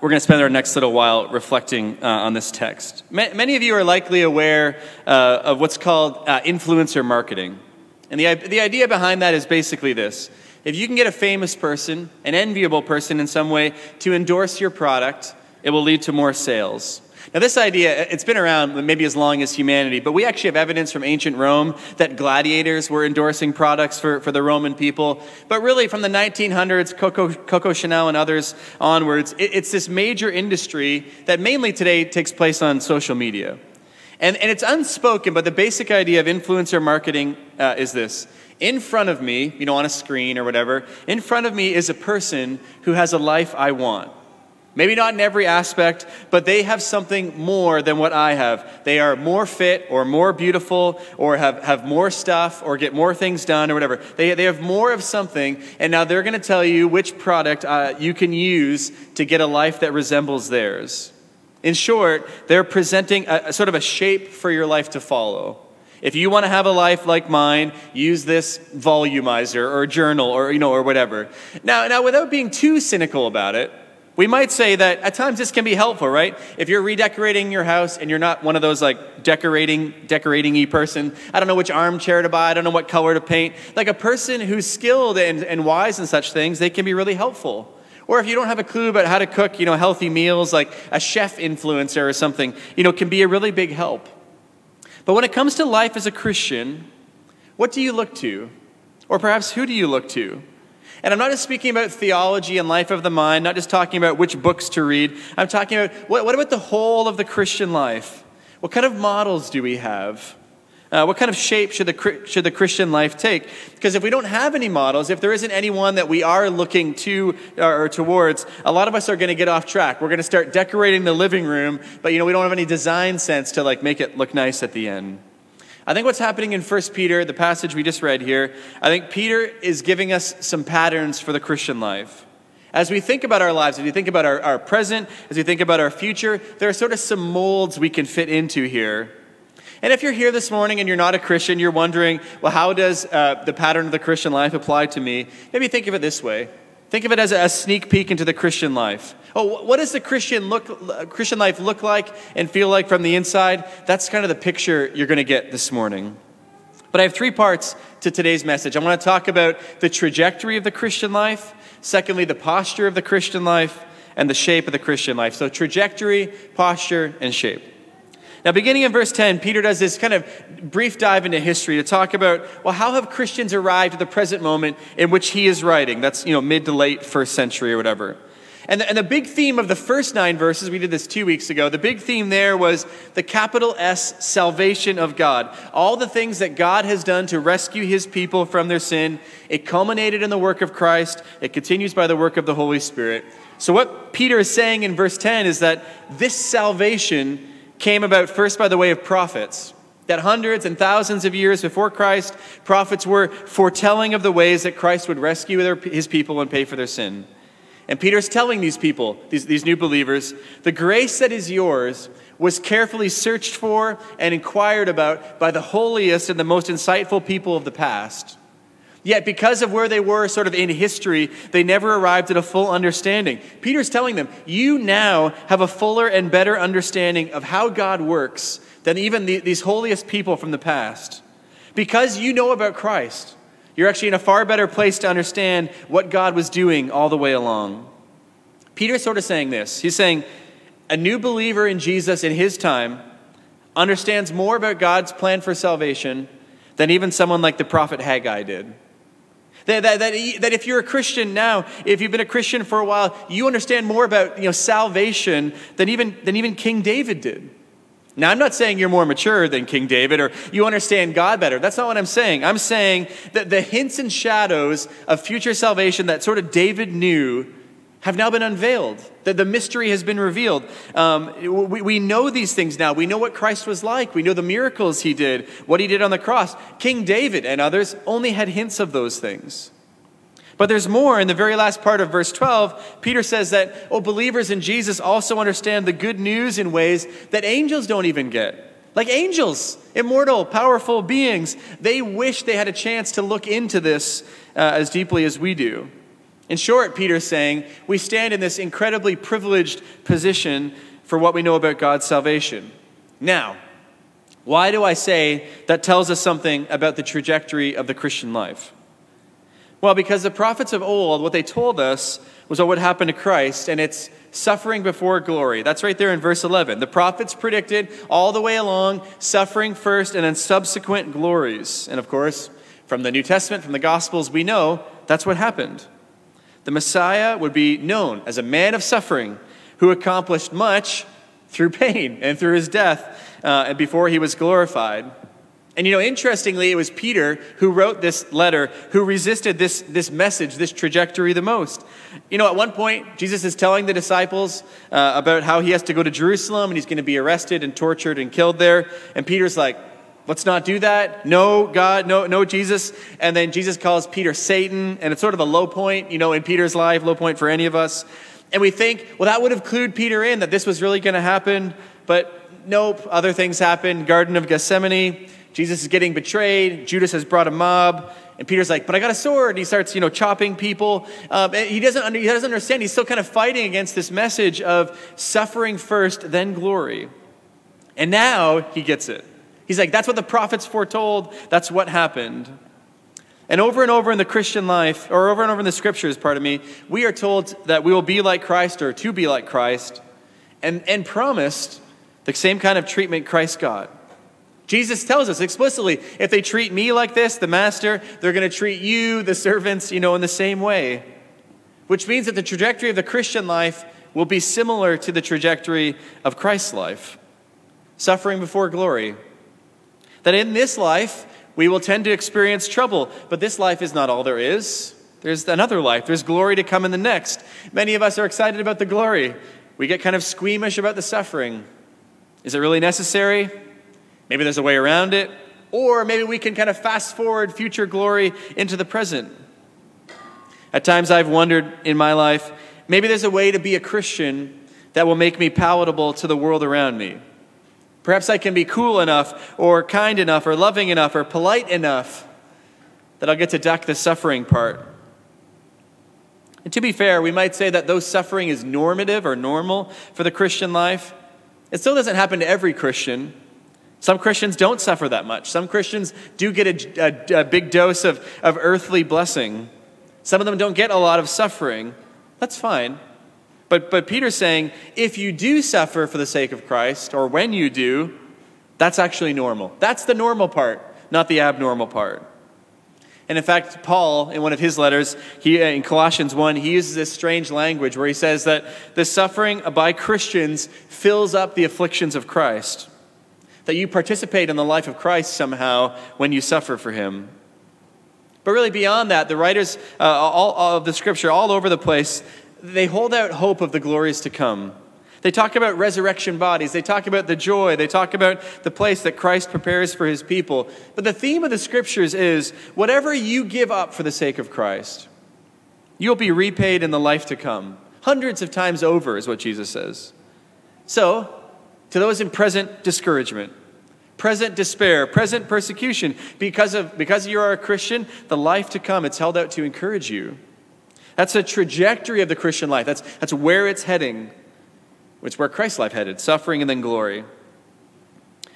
We're going to spend our next little while reflecting uh, on this text. Ma- many of you are likely aware uh, of what's called uh, influencer marketing. And the, the idea behind that is basically this if you can get a famous person, an enviable person in some way, to endorse your product, it will lead to more sales. Now, this idea, it's been around maybe as long as humanity, but we actually have evidence from ancient Rome that gladiators were endorsing products for, for the Roman people. But really, from the 1900s, Coco, Coco Chanel and others onwards, it, it's this major industry that mainly today takes place on social media. And, and it's unspoken, but the basic idea of influencer marketing uh, is this. In front of me, you know, on a screen or whatever, in front of me is a person who has a life I want. Maybe not in every aspect, but they have something more than what I have. They are more fit or more beautiful or have, have more stuff or get more things done or whatever. They, they have more of something, and now they're going to tell you which product uh, you can use to get a life that resembles theirs. In short, they're presenting a, a sort of a shape for your life to follow. If you want to have a life like mine, use this volumizer or journal or you know or whatever. Now, now without being too cynical about it, we might say that at times this can be helpful, right? If you're redecorating your house and you're not one of those like decorating, decorating-y person, I don't know which armchair to buy, I don't know what color to paint. Like a person who's skilled and, and wise in such things, they can be really helpful. Or if you don't have a clue about how to cook, you know, healthy meals, like a chef influencer or something, you know, can be a really big help. But when it comes to life as a Christian, what do you look to? Or perhaps who do you look to? And I'm not just speaking about theology and life of the mind, not just talking about which books to read. I'm talking about what, what about the whole of the Christian life? What kind of models do we have? Uh, what kind of shape should the, should the Christian life take? Because if we don't have any models, if there isn't anyone that we are looking to or towards, a lot of us are going to get off track. We're going to start decorating the living room, but you know we don't have any design sense to like make it look nice at the end. I think what's happening in 1 Peter, the passage we just read here, I think Peter is giving us some patterns for the Christian life. As we think about our lives, as we think about our, our present, as we think about our future, there are sort of some molds we can fit into here. And if you're here this morning and you're not a Christian, you're wondering, well, how does uh, the pattern of the Christian life apply to me? Maybe think of it this way Think of it as a sneak peek into the Christian life. Oh, what does the Christian look, Christian life look like and feel like from the inside? That's kind of the picture you're going to get this morning. But I have three parts to today's message. I want to talk about the trajectory of the Christian life, secondly, the posture of the Christian life, and the shape of the Christian life. So, trajectory, posture, and shape. Now, beginning in verse 10, Peter does this kind of brief dive into history to talk about, well, how have Christians arrived at the present moment in which he is writing? That's, you know, mid to late first century or whatever. And the, and the big theme of the first nine verses, we did this two weeks ago, the big theme there was the capital S salvation of God. All the things that God has done to rescue his people from their sin. It culminated in the work of Christ, it continues by the work of the Holy Spirit. So, what Peter is saying in verse 10 is that this salvation came about first by the way of prophets. That hundreds and thousands of years before Christ, prophets were foretelling of the ways that Christ would rescue their, his people and pay for their sin. And Peter's telling these people, these, these new believers, the grace that is yours was carefully searched for and inquired about by the holiest and the most insightful people of the past. Yet, because of where they were sort of in history, they never arrived at a full understanding. Peter's telling them, You now have a fuller and better understanding of how God works than even the, these holiest people from the past. Because you know about Christ, you're actually in a far better place to understand what God was doing all the way along. Peter's sort of saying this. He's saying, a new believer in Jesus in his time understands more about God's plan for salvation than even someone like the prophet Haggai did. That, that, that, that, if you're a Christian now, if you've been a Christian for a while, you understand more about you know, salvation than even, than even King David did. Now, I'm not saying you're more mature than King David or you understand God better. That's not what I'm saying. I'm saying that the hints and shadows of future salvation that sort of David knew have now been unveiled, that the mystery has been revealed. Um, we, we know these things now. We know what Christ was like. We know the miracles he did, what he did on the cross. King David and others only had hints of those things. But there's more. In the very last part of verse 12, Peter says that, oh, believers in Jesus also understand the good news in ways that angels don't even get. Like angels, immortal, powerful beings, they wish they had a chance to look into this uh, as deeply as we do. In short, Peter's saying, we stand in this incredibly privileged position for what we know about God's salvation. Now, why do I say that tells us something about the trajectory of the Christian life? Well, because the prophets of old, what they told us was what would happen to Christ, and it's suffering before glory. That's right there in verse 11. The prophets predicted all the way along suffering first and then subsequent glories. And of course, from the New Testament, from the Gospels, we know that's what happened. The Messiah would be known as a man of suffering who accomplished much through pain and through his death uh, before he was glorified. And you know, interestingly, it was Peter who wrote this letter who resisted this, this message, this trajectory the most. You know, at one point, Jesus is telling the disciples uh, about how he has to go to Jerusalem and he's going to be arrested and tortured and killed there. And Peter's like, Let's not do that. No, God, no, no, Jesus. And then Jesus calls Peter Satan, and it's sort of a low point, you know, in Peter's life, low point for any of us. And we think, well, that would have clued Peter in that this was really going to happen. But nope, other things happen. Garden of Gethsemane, Jesus is getting betrayed. Judas has brought a mob. And Peter's like, but I got a sword. And he starts, you know, chopping people. Um, he, doesn't under, he doesn't understand. He's still kind of fighting against this message of suffering first, then glory. And now he gets it. He's like, that's what the prophets foretold. That's what happened. And over and over in the Christian life, or over and over in the scriptures, pardon me, we are told that we will be like Christ or to be like Christ, and, and promised the same kind of treatment Christ got. Jesus tells us explicitly if they treat me like this, the master, they're going to treat you, the servants, you know, in the same way. Which means that the trajectory of the Christian life will be similar to the trajectory of Christ's life suffering before glory. That in this life, we will tend to experience trouble, but this life is not all there is. There's another life, there's glory to come in the next. Many of us are excited about the glory. We get kind of squeamish about the suffering. Is it really necessary? Maybe there's a way around it. Or maybe we can kind of fast forward future glory into the present. At times I've wondered in my life, maybe there's a way to be a Christian that will make me palatable to the world around me. Perhaps I can be cool enough, or kind enough, or loving enough, or polite enough that I'll get to duck the suffering part. And to be fair, we might say that though suffering is normative or normal for the Christian life, it still doesn't happen to every Christian. Some Christians don't suffer that much. Some Christians do get a, a, a, big dose of, of earthly blessing. Some of them don't get a lot of suffering. That's fine. But, but Peter's saying if you do suffer for the sake of Christ, or when you do, that's actually normal. That's the normal part, not the abnormal part. And in fact, Paul, in one of his letters, he, in Colossians 1, he uses this strange language where he says that the suffering by Christians fills up the afflictions of Christ. That you participate in the life of Christ somehow when you suffer for him. But really, beyond that, the writers uh, all, all of the scripture all over the place they hold out hope of the glories to come. They talk about resurrection bodies. They talk about the joy. They talk about the place that Christ prepares for his people. But the theme of the scriptures is whatever you give up for the sake of Christ, you'll be repaid in the life to come. Hundreds of times over, is what Jesus says. So, to those in present discouragement, present despair, present persecution, because, of, because you are a Christian, the life to come, it's held out to encourage you. That's a trajectory of the Christian life. That's, that's where it's heading. It's where Christ's life headed suffering and then glory.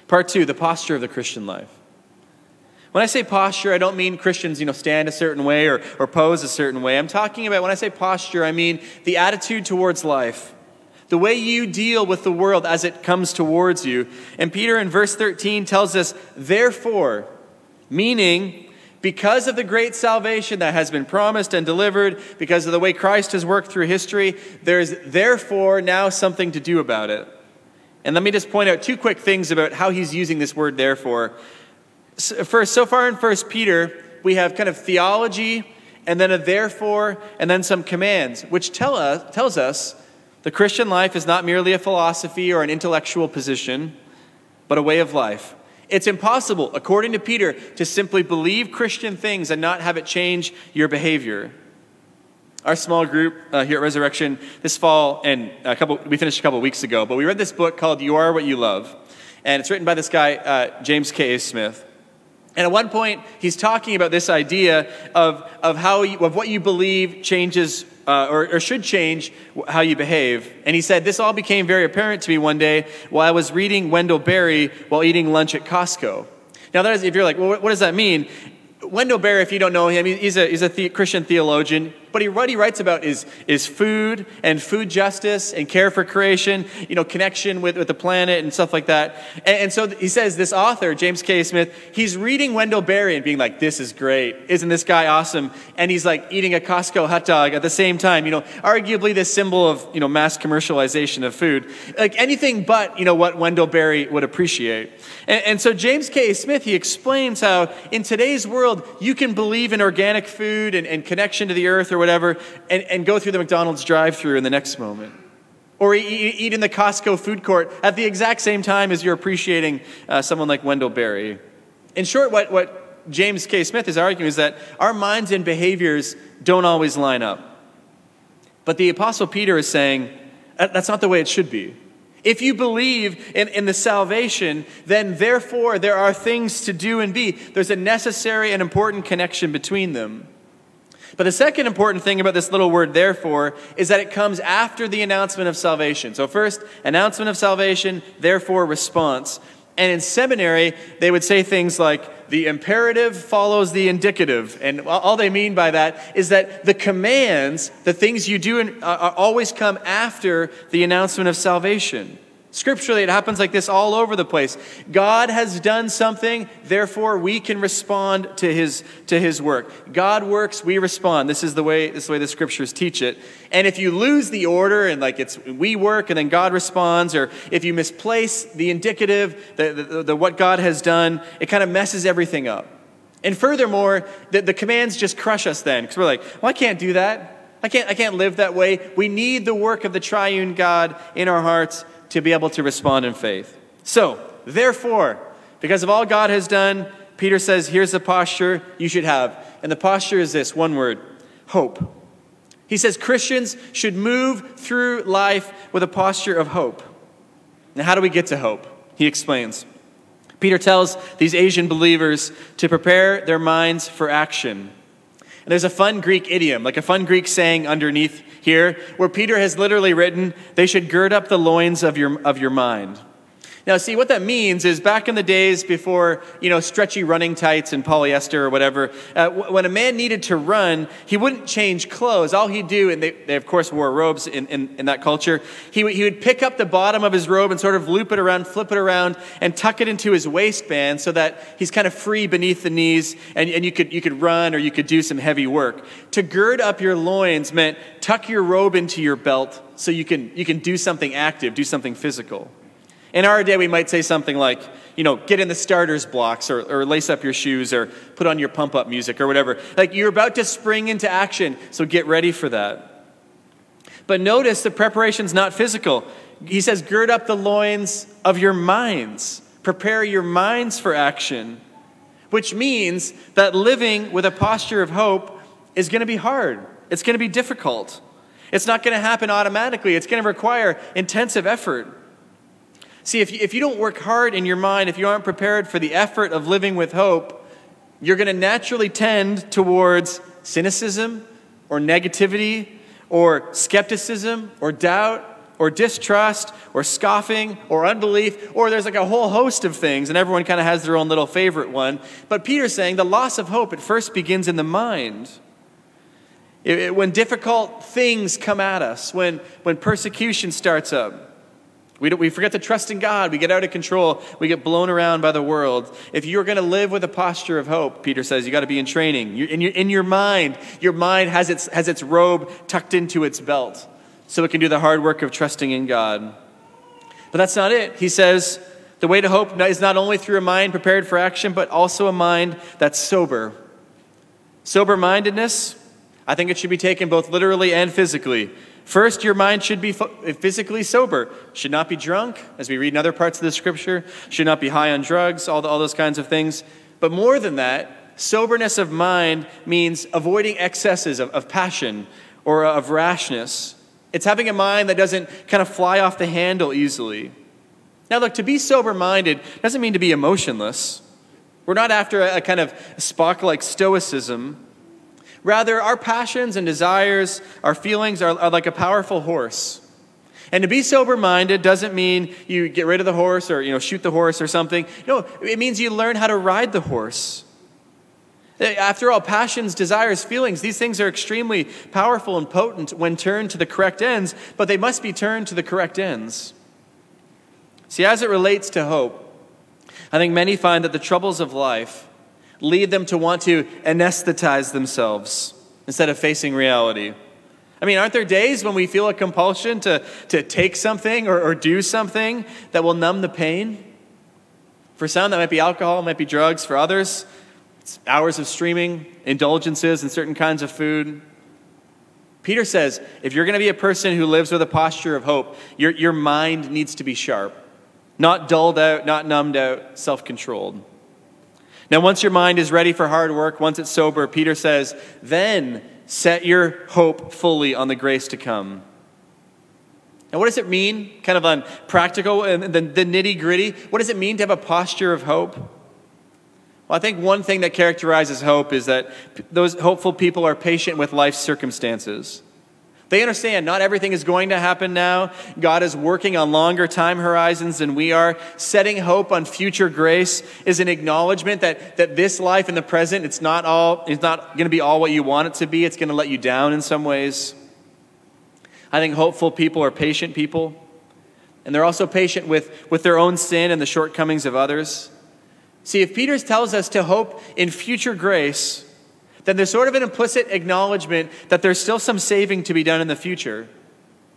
Part two, the posture of the Christian life. When I say posture, I don't mean Christians, you know, stand a certain way or, or pose a certain way. I'm talking about when I say posture, I mean the attitude towards life, the way you deal with the world as it comes towards you. And Peter in verse 13 tells us, therefore, meaning, because of the great salvation that has been promised and delivered, because of the way Christ has worked through history, there's therefore now something to do about it. And let me just point out two quick things about how he's using this word therefore. First, so far in 1 Peter, we have kind of theology and then a therefore and then some commands, which tell us, tells us the Christian life is not merely a philosophy or an intellectual position, but a way of life. It's impossible, according to Peter, to simply believe Christian things and not have it change your behavior. Our small group uh, here at Resurrection this fall, and a couple, we finished a couple weeks ago, but we read this book called You Are What You Love. And it's written by this guy, uh, James K. A. Smith. And at one point, he's talking about this idea of, of, how you, of what you believe changes uh, or, or, should change how you behave. And he said, This all became very apparent to me one day while I was reading Wendell Berry while eating lunch at Costco. Now, that is, if you're like, well, what does that mean? Wendell Berry, if you don't know him, he's a, he's a the- Christian theologian. But he, what he writes about is, is food and food justice and care for creation, you know, connection with, with the planet and stuff like that. And, and so he says this author, James K. Smith, he's reading Wendell Berry and being like, this is great. Isn't this guy awesome? And he's like eating a Costco hot dog at the same time, you know, arguably this symbol of, you know, mass commercialization of food. Like anything but, you know, what Wendell Berry would appreciate. And, and so James K. Smith, he explains how in today's world, you can believe in organic food and, and connection to the earth or whatever, and, and go through the McDonald's drive through in the next moment. Or eat, in the Costco food court at the exact same time as you're appreciating uh, someone like Wendell Berry. In short, what, what James K. Smith is arguing is that our minds and behaviors don't always line up. But the Apostle Peter is saying that's not the way it should be. If you believe in, in the salvation, then therefore there are things to do and be. There's a necessary and important connection between them. But the second important thing about this little word, therefore, is that it comes after the announcement of salvation. So, first, announcement of salvation, therefore, response. And in seminary, they would say things like, the imperative follows the indicative. And all they mean by that is that the commands, the things you do, uh, always come after the announcement of salvation. Scripturally, it happens like this all over the place. God has done something, therefore we can respond to his, to his work. God works, we respond. This is the way this is the way the scriptures teach it. And if you lose the order and like it's we work and then God responds, or if you misplace the indicative, the, the, the what God has done, it kind of messes everything up. And furthermore, the, the commands just crush us then, because we're like, well, I can't do that. I can't, I can't live that way. We need the work of the triune God in our hearts to be able to respond in faith. So, therefore, because of all God has done, Peter says, here's the posture you should have. And the posture is this one word hope. He says Christians should move through life with a posture of hope. Now, how do we get to hope? He explains. Peter tells these Asian believers to prepare their minds for action. And there's a fun Greek idiom, like a fun Greek saying underneath here, where Peter has literally written, they should gird up the loins of your, of your mind. Now, see, what that means is back in the days before, you know, stretchy running tights and polyester or whatever, uh, when a man needed to run, he wouldn't change clothes. All he'd do, and they, they of course wore robes in, in, in that culture, he, he would pick up the bottom of his robe and sort of loop it around, flip it around, and tuck it into his waistband so that he's kind of free beneath the knees and, and you, could, you could run or you could do some heavy work. To gird up your loins meant tuck your robe into your belt so you can, you can do something active, do something physical. In our day, we might say something like, you know, get in the starter's blocks or, or lace up your shoes or put on your pump up music or whatever. Like you're about to spring into action, so get ready for that. But notice the preparation's not physical. He says, gird up the loins of your minds, prepare your minds for action, which means that living with a posture of hope is going to be hard, it's going to be difficult. It's not going to happen automatically, it's going to require intensive effort. See, if you, if you don't work hard in your mind, if you aren't prepared for the effort of living with hope, you're going to naturally tend towards cynicism or negativity or skepticism or doubt or distrust or scoffing or unbelief, or there's like a whole host of things, and everyone kind of has their own little favorite one. But Peter's saying the loss of hope at first begins in the mind. It- it- when difficult things come at us, when, when persecution starts up, we, we forget to trust in God. We get out of control. We get blown around by the world. If you're going to live with a posture of hope, Peter says, you got to be in training. You're, in, your, in your mind, your mind has its, has its robe tucked into its belt so it can do the hard work of trusting in God. But that's not it. He says, the way to hope is not only through a mind prepared for action, but also a mind that's sober. Sober mindedness, I think it should be taken both literally and physically. First, your mind should be physically sober, should not be drunk, as we read in other parts of the scripture, should not be high on drugs, all, the, all those kinds of things. But more than that, soberness of mind means avoiding excesses of, of passion or of rashness. It's having a mind that doesn't kind of fly off the handle easily. Now, look, to be sober minded doesn't mean to be emotionless. We're not after a, a kind of Spock like stoicism. Rather, our passions and desires, our feelings are, are like a powerful horse. And to be sober minded doesn't mean you get rid of the horse or you know, shoot the horse or something. No, it means you learn how to ride the horse. Eh, after all, passions, desires, feelings, these things are extremely powerful and potent when turned to the correct ends, but they must be turned to the correct ends. See, as it relates to hope, I think many find that the troubles of life lead them to want to anesthetize themselves instead of facing reality. I mean, aren't there days when we feel a compulsion to, to take something or, or do something that will numb the pain? For some, that might be alcohol, might be drugs. For others, it's hours of streaming, indulgences, and certain kinds of food. Peter says if you're going to be a person who lives with a posture of hope, your, your mind needs to be sharp, not dulled out, not numbed out, self controlled. Now, once your mind is ready for hard work, once it's sober, Peter says, then set your hope fully on the grace to come. Now, what does it mean, kind of on practical and the, the nitty gritty? What does it mean to have a posture of hope? Well, I think one thing that characterizes hope is that those hopeful people are patient with life's circumstances. They understand not everything is going to happen now. God is working on longer time horizons than we are. Setting hope on future grace is an acknowledgement that, that this life in the present, it's not all, it's not going to be all what you want it to be. It's going to let you down in some ways. I think hopeful people are patient people. And they're also patient with, with their own sin and the shortcomings of others. See, if Peter tells us to hope in future grace, then there's sort of an implicit acknowledgement that there's still some saving to be done in the future,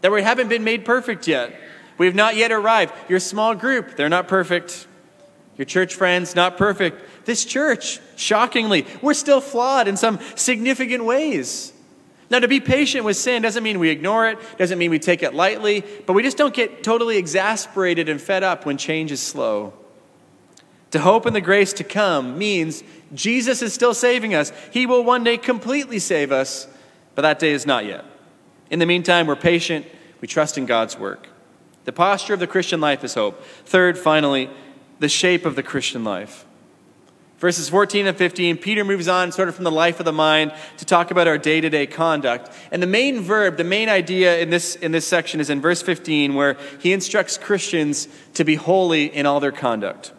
that we haven't been made perfect yet. We have not yet arrived. Your small group, they're not perfect. Your church friends, not perfect. This church, shockingly, we're still flawed in some significant ways. Now, to be patient with sin doesn't mean we ignore it, doesn't mean we take it lightly, but we just don't get totally exasperated and fed up when change is slow. To hope in the grace to come means Jesus is still saving us. He will one day completely save us, but that day is not yet. In the meantime, we're patient, we trust in God's work. The posture of the Christian life is hope. Third, finally, the shape of the Christian life. Verses 14 and 15, Peter moves on sort of from the life of the mind to talk about our day to day conduct. And the main verb, the main idea in this, in this section is in verse 15, where he instructs Christians to be holy in all their conduct.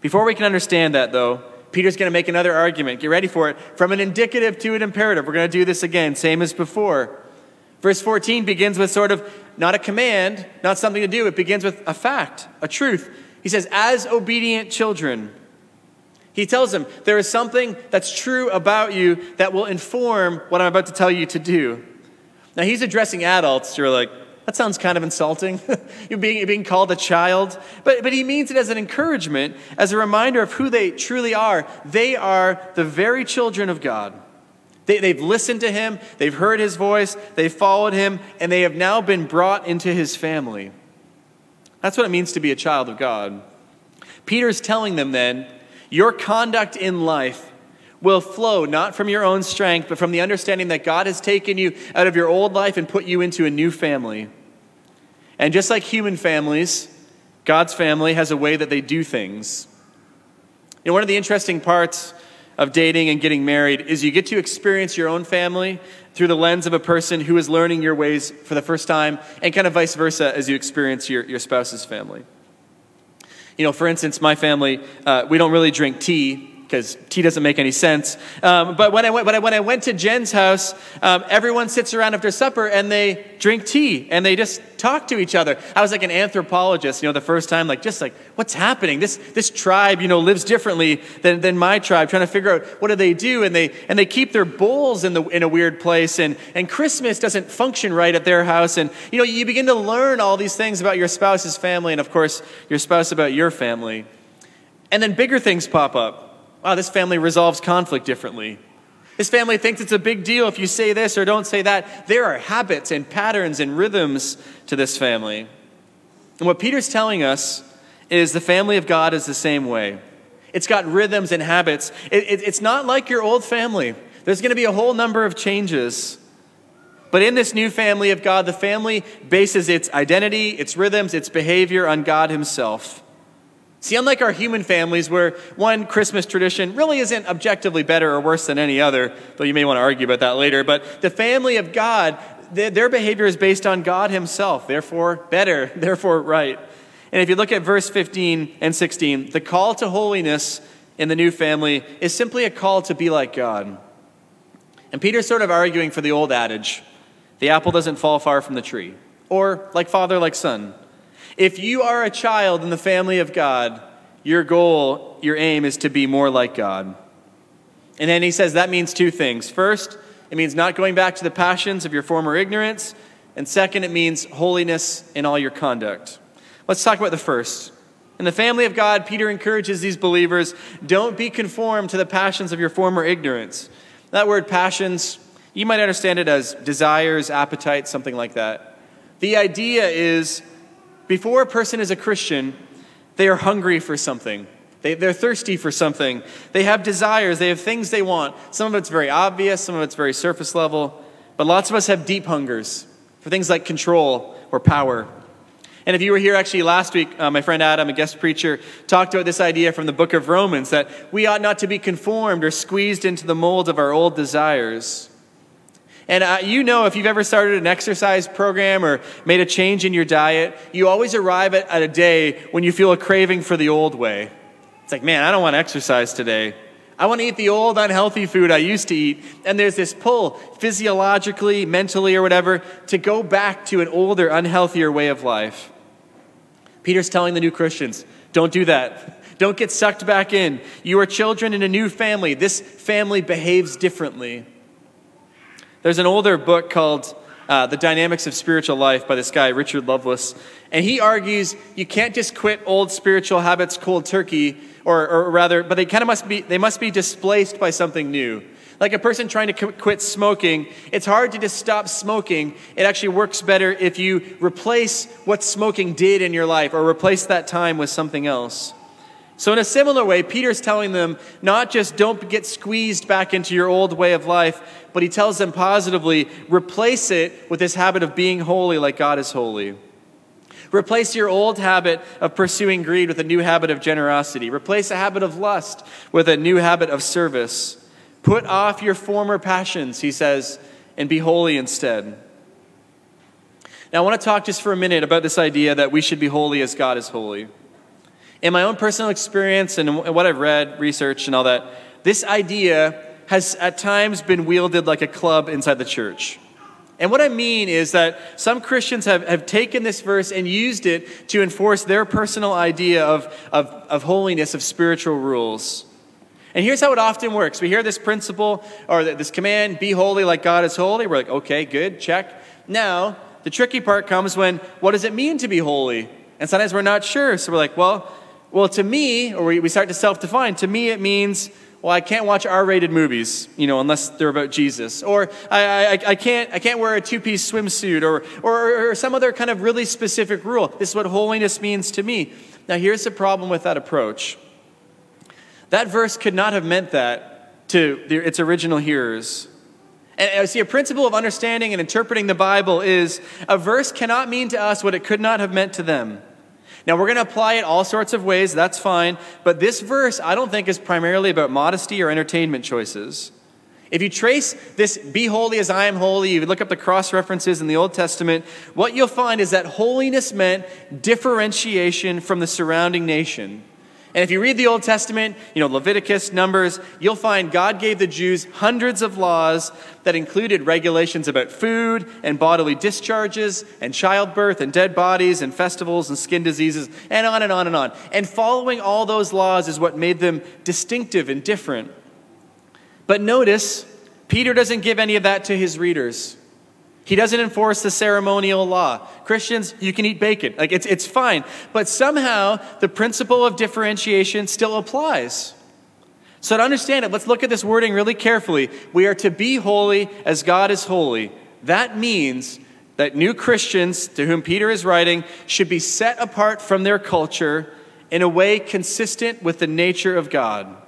Before we can understand that, though, Peter's going to make another argument. Get ready for it. From an indicative to an imperative. We're going to do this again, same as before. Verse 14 begins with sort of not a command, not something to do. It begins with a fact, a truth. He says, as obedient children. He tells them, there is something that's true about you that will inform what I'm about to tell you to do. Now, he's addressing adults who are like, that sounds kind of insulting. you're, being, you're being called a child. But, but he means it as an encouragement, as a reminder of who they truly are. They are the very children of God. They, they've listened to him, they've heard his voice, they've followed him, and they have now been brought into his family. That's what it means to be a child of God. Peter's telling them then, your conduct in life will flow not from your own strength, but from the understanding that God has taken you out of your old life and put you into a new family. And just like human families, God's family has a way that they do things. You know, one of the interesting parts of dating and getting married is you get to experience your own family through the lens of a person who is learning your ways for the first time, and kind of vice versa as you experience your, your spouse's family. You know, for instance, my family, uh, we don't really drink tea because tea doesn't make any sense. Um, but when I, went, when, I, when I went to Jen's house, um, everyone sits around after supper and they drink tea and they just talk to each other. I was like an anthropologist, you know, the first time, like, just like, what's happening? This, this tribe, you know, lives differently than, than my tribe, trying to figure out what do they do. And they, and they keep their bowls in, the, in a weird place. And, and Christmas doesn't function right at their house. And, you know, you begin to learn all these things about your spouse's family and, of course, your spouse about your family. And then bigger things pop up wow, this family resolves conflict differently. This family thinks it's a big deal if you say this or don't say that. There are habits and patterns and rhythms to this family. And what Peter's telling us is the family of God is the same way. It's got rhythms and habits. It, it, it's not like your old family. There's going to be a whole number of changes. But in this new family of God, the family bases its identity, its rhythms, its behavior on God Himself. See, unlike our human families, where one Christmas tradition really isn't objectively better or worse than any other, though you may want to argue about that later, but the family of God, their behavior is based on God Himself, therefore better, therefore right. And if you look at verse 15 and 16, the call to holiness in the new family is simply a call to be like God. And Peter's sort of arguing for the old adage the apple doesn't fall far from the tree, or like father, like son. If you are a child in the family of God, your goal, your aim is to be more like God. And then he says that means two things. First, it means not going back to the passions of your former ignorance. And second, it means holiness in all your conduct. Let's talk about the first. In the family of God, Peter encourages these believers don't be conformed to the passions of your former ignorance. That word passions, you might understand it as desires, appetites, something like that. The idea is before a person is a Christian, they are hungry for something. They, they're thirsty for something. They have desires. They have things they want. Some of it's very obvious, some of it's very surface level. But lots of us have deep hungers for things like control or power. And if you were here actually last week, uh, my friend Adam, a guest preacher, talked about this idea from the book of Romans that we ought not to be conformed or squeezed into the mold of our old desires. And uh, you know, if you've ever started an exercise program or made a change in your diet, you always arrive at, at a day when you feel a craving for the old way. It's like, man, I don't want to exercise today. I want to eat the old unhealthy food I used to eat. And there's this pull, physiologically, mentally, or whatever, to go back to an older, unhealthier way of life. Peter's telling the new Christians don't do that. Don't get sucked back in. You are children in a new family. This family behaves differently. There's an older book called uh, The Dynamics of Spiritual Life by this guy, Richard Lovelace. And he argues you can't just quit old spiritual habits cold turkey, or, or rather, but they kind of must be, they must be displaced by something new. Like a person trying to quit smoking, it's hard to just stop smoking. It actually works better if you replace what smoking did in your life or replace that time with something else. So, in a similar way, Peter's telling them not just don't get squeezed back into your old way of life, but he tells them positively replace it with this habit of being holy like God is holy. Replace your old habit of pursuing greed with a new habit of generosity. Replace a habit of lust with a new habit of service. Put off your former passions, he says, and be holy instead. Now, I want to talk just for a minute about this idea that we should be holy as God is holy. In my own personal experience and what I've read, researched, and all that, this idea has at times been wielded like a club inside the church. And what I mean is that some Christians have, have taken this verse and used it to enforce their personal idea of, of, of holiness, of spiritual rules. And here's how it often works we hear this principle or this command, be holy like God is holy. We're like, okay, good, check. Now, the tricky part comes when what does it mean to be holy? And sometimes we're not sure. So we're like, well, well, to me, or we, start to self define, to me it means, well, I can't watch R rated movies, you know, unless they're about Jesus. Or I, I, I, can't, I can't wear a two piece swimsuit or, or, or some other kind of really specific rule. This is what holiness means to me. Now, here's the problem with that approach that verse could not have meant that to the, its original hearers. And I see, a principle of understanding and interpreting the Bible is a verse cannot mean to us what it could not have meant to them. Now, we're going to apply it all sorts of ways, that's fine. But this verse, I don't think, is primarily about modesty or entertainment choices. If you trace this, be holy as I am holy, you look up the cross references in the Old Testament, what you'll find is that holiness meant differentiation from the surrounding nation. And if you read the Old Testament, you know, Leviticus, Numbers, you'll find God gave the Jews hundreds of laws that included regulations about food and bodily discharges and childbirth and dead bodies and festivals and skin diseases and on and on and on. And following all those laws is what made them distinctive and different. But notice, Peter doesn't give any of that to his readers. He doesn't enforce the ceremonial law. Christians, you can eat bacon. Like it's, it's fine. But somehow the principle of differentiation still applies. So to understand it, let's look at this wording really carefully. We are to be holy as God is holy. That means that new Christians to whom Peter is writing should be set apart from their culture in a way consistent with the nature of God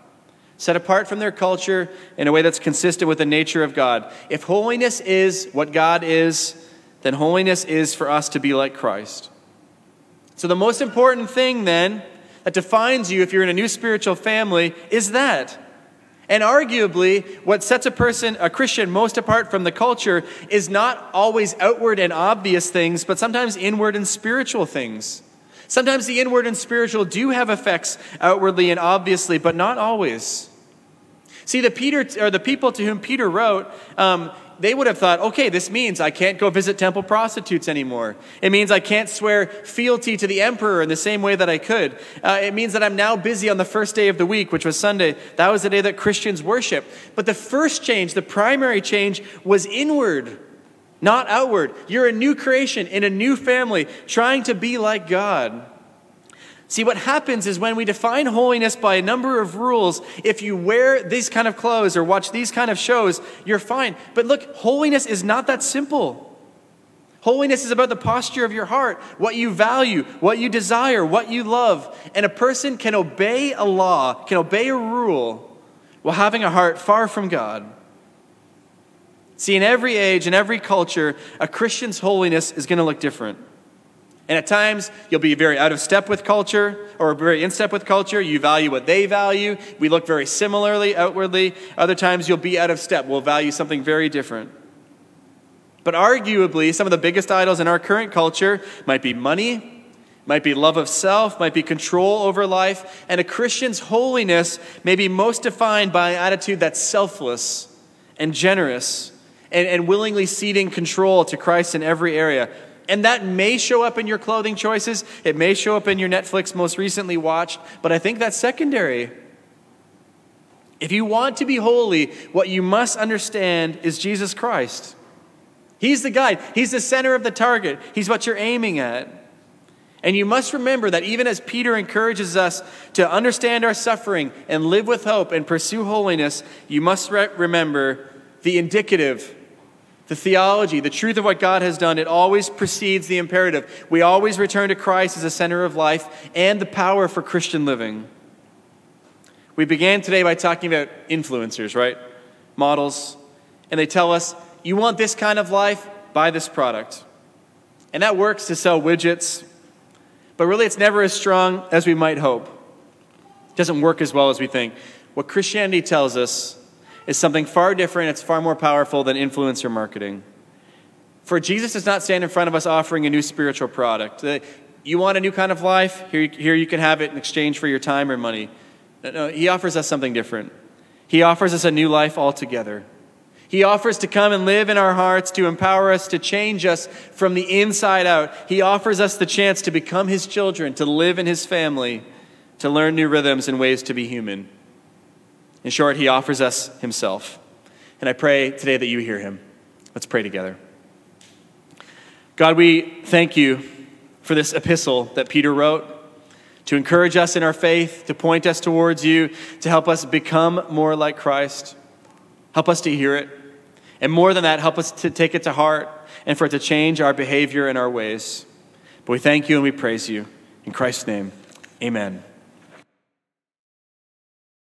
set apart from their culture in a way that's consistent with the nature of God. If holiness is what God is, then holiness is for us to be like Christ. So, the most important thing then that defines you if you're in a new spiritual family is that. And arguably, what sets a person, a Christian, most apart from the culture is not always outward and obvious things, but sometimes inward and spiritual things. Sometimes the inward and spiritual do have effects outwardly and obviously, but not always. See, the, Peter, or the people to whom Peter wrote, um, they would have thought, okay, this means I can't go visit temple prostitutes anymore. It means I can't swear fealty to the emperor in the same way that I could. Uh, it means that I'm now busy on the first day of the week, which was Sunday. That was the day that Christians worship. But the first change, the primary change, was inward, not outward. You're a new creation in a new family, trying to be like God. See, what happens is when we define holiness by a number of rules, if you wear these kind of clothes or watch these kind of shows, you're fine. But look, holiness is not that simple. Holiness is about the posture of your heart, what you value, what you desire, what you love. And a person can obey a law, can obey a rule, while having a heart far from God. See, in every age, in every culture, a Christian's holiness is going to look different. And at times, you'll be very out of step with culture or very in step with culture. You value what they value. We look very similarly outwardly. Other times, you'll be out of step. We'll value something very different. But arguably, some of the biggest idols in our current culture might be money, might be love of self, might be control over life. And a Christian's holiness may be most defined by an attitude that's selfless and generous and, and willingly ceding control to Christ in every area. And that may show up in your clothing choices. It may show up in your Netflix most recently watched, but I think that's secondary. If you want to be holy, what you must understand is Jesus Christ. He's the guide, He's the center of the target, He's what you're aiming at. And you must remember that even as Peter encourages us to understand our suffering and live with hope and pursue holiness, you must re- remember the indicative the theology, the truth of what God has done, it always precedes the imperative. We always return to Christ as the center of life and the power for Christian living. We began today by talking about influencers, right? Models. And they tell us, you want this kind of life? Buy this product. And that works to sell widgets, but really it's never as strong as we might hope. It doesn't work as well as we think. What Christianity tells us is something far different. It's far more powerful than influencer marketing. For Jesus does not stand in front of us offering a new spiritual product. You want a new kind of life? Here, here you can have it in exchange for your time or money. No, he offers us something different. He offers us a new life altogether. He offers to come and live in our hearts, to empower us, to change us from the inside out. He offers us the chance to become His children, to live in His family, to learn new rhythms and ways to be human. In short, he offers us himself. And I pray today that you hear him. Let's pray together. God, we thank you for this epistle that Peter wrote to encourage us in our faith, to point us towards you, to help us become more like Christ. Help us to hear it. And more than that, help us to take it to heart and for it to change our behavior and our ways. But we thank you and we praise you. In Christ's name, amen.